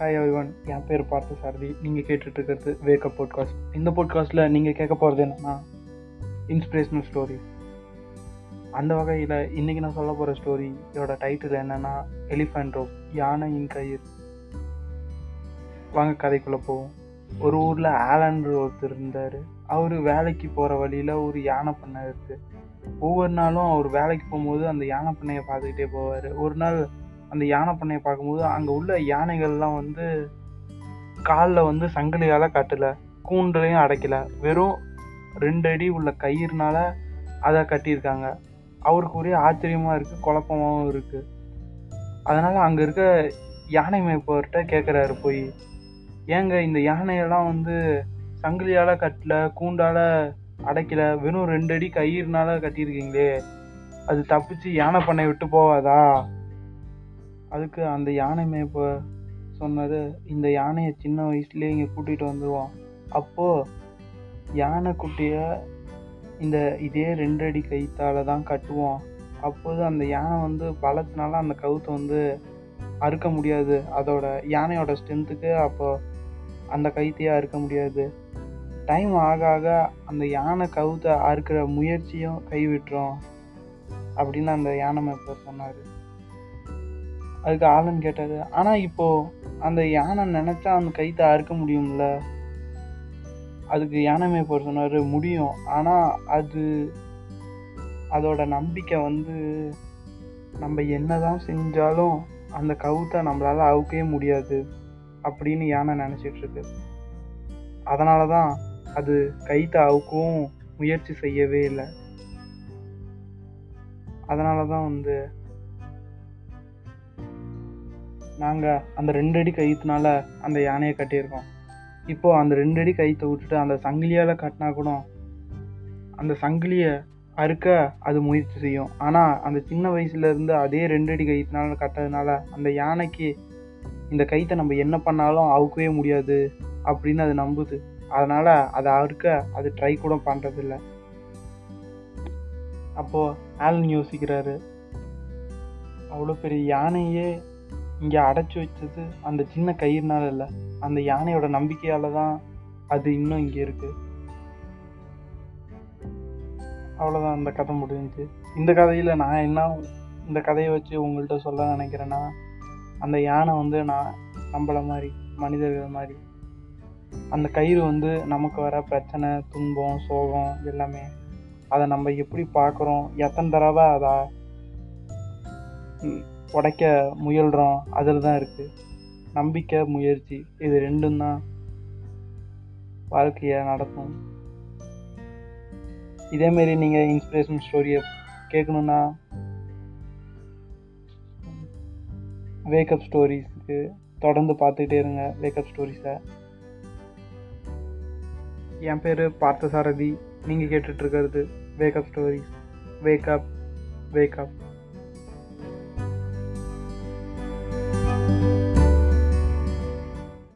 Hi everyone என் பேர் பார்த்த சாரதி நீங்கள் கேட்டுட்ருக்கிறது வேக்கப் பாட்காஸ்ட் இந்த பாட்காஸ்ட்டில் நீங்கள் கேட்க போகிறது என்னன்னா இன்ஸ்பிரேஷனல் ஸ்டோரி அந்த வகையில் இன்றைக்கி நான் சொல்ல போகிற ஸ்டோரி இதோட டைட்டில் என்னென்னா எலிஃபண்ட் ரோப் யானையின் கயிறு. வாங்க கதைக்குள்ளே போவோம். ஒரு ஊரில் ஆலன்ற ஒருத்தர் இருந்தார். அவர் வேலைக்கு போகிற வழியில் ஒரு யானை பண்ணை இருக்குது ஒவ்வொரு நாளும் அவர் வேலைக்கு போகும்போது அந்த யானை பண்ணையை பார்த்துக்கிட்டே போவார். ஒரு நாள் அந்த யானை பண்ணையை பார்க்கும்போது அங்கே உள்ள யானைகள்லாம் வந்து காலில் வந்து சங்கிலியால் கட்டலை கூண்டுலையும் அடைக்கலை. வெறும் ரெண்டு அடி உள்ள கயிறுனால அதை கட்டியிருக்காங்க. அவருக்கு ஒரே ஆச்சரியமாக இருக்குது குழப்பமாகவும் இருக்குது அதனால் அங்கே இருக்க யானை மேய்ப்பவர்கிட்ட கேட்குறாரு போய். ஏங்க இந்த யானையெல்லாம் வந்து சங்கிலியால் கட்டல கூண்டால் அடைக்கல வெறும் ரெண்டு அடி கயிறுனால கட்டியிருக்கீங்களே. அது தப்பிச்சு யானை பண்ணை விட்டு போவாதா அதுக்கு அந்த யானை மேய்ப்ப சொன்னார் இந்த யானையை சின்ன வயசுலேயே இங்கே கூட்டிகிட்டு வந்துடுவோம் அப்போது யானை குட்டியை இந்த இதே ரெண்டு அடி தான் கட்டுவோம். அப்போது அந்த யானை வந்து பலத்தினால அந்த கவுத்தை வந்து அறுக்க முடியாது. அதோட யானையோட ஸ்ட்ரென்த்துக்கு அப்போ அந்த கைத்தையே அறுக்க முடியாது. டைம் ஆக ஆக அந்த யானை கவுத்தை அறுக்கிற முயற்சியும் கைவிட்டுரும் அப்படின்னு அந்த யானை மேப்பர் சொன்னார். அதுக்கு ஆளுன்னு கேட்டாரு. ஆனால் இப்போ அந்த யானை நினச்சா அந்த கைத்தை அறுக்க முடியும்ல? அதுக்கு யானை மேய்ப்பர் சொன்னார் முடியும். ஆனால் அது அதோட நம்பிக்கை வந்து நம்ம என்னதான் செஞ்சாலும் அந்த கவுத்தை நம்மளால அவுக்கவே முடியாது அப்படின்னு யானை நினச்சிட்டு இருக்கு. அதனால தான் அது கைத்தை அவுக்கவும் முயற்சி செய்யவே இல்லை. அதனால தான் வந்து நாங்கள் அந்த ரெண்டு அடி கயிற்றுனால அந்த யானையை கட்டியிருக்கோம். இப்போது அந்த ரெண்டு அடி கயிற்றை விட்டுட்டு அந்த சங்கிலியால் கட்டினா கூட அந்த சங்கிலியை அறுக்க அது முயற்சி செய்யும். ஆனால் அந்த சின்ன வயசுலேருந்து அதே ரெண்டு அடி கயிற்றுனால கட்டதுனால அந்த யானைக்கு இந்த கயிற்றை நம்ம என்ன பண்ணாலும் அவுக்கவே முடியாது அப்படின்னு அது நம்புது. அதனால் அதை அறுக்க அது ட்ரை கூட பண்ணுறதில்ல அப்போது ஆலன் யோசிக்கிறாரு. அவ்வளோ பெரிய யானையே இங்கே அடைச்சி வச்சது அந்த சின்ன கயிறுனால இல்லை அந்த யானையோட நம்பிக்கையால் தான் அது இன்னும் இங்கே இருக்குது அவ்வளோதான் அந்த கதை முடிஞ்சு இந்த கதையில் நான் என்ன இந்த கதையை வச்சு உங்கள்கிட்ட சொல்ல நினைக்கிறேன்னா அந்த யானை வந்து நான் நம்மளை மாதிரி மனிதர்கள் மாதிரி அந்த கயிறு வந்து நமக்கு வர பிரச்சனை துன்பம் சோகம் எல்லாமே அதை நம்ம எப்படி பார்க்குறோம்? எத்தனை தடவை அதை உடைக்க முயல்கிறோம் அதில் தான் இருக்குது நம்பிக்கை முயற்சி இது ரெண்டும் தான் வாழ்க்கையை நடக்கும் இதேமாரி நீங்கள் இன்ஸ்பிரேஷன் ஸ்டோரியை கேட்கணுன்னா வேக்கப் ஸ்டோரிஸ்க்கு தொடர்ந்து பார்த்துக்கிட்டே இருங்க. வேக்கப் ஸ்டோரிஸை என் பேர் பார்த்தசாரதி. நீங்கள் கேட்டுட்ருக்கிறது wake up stories wake up wake up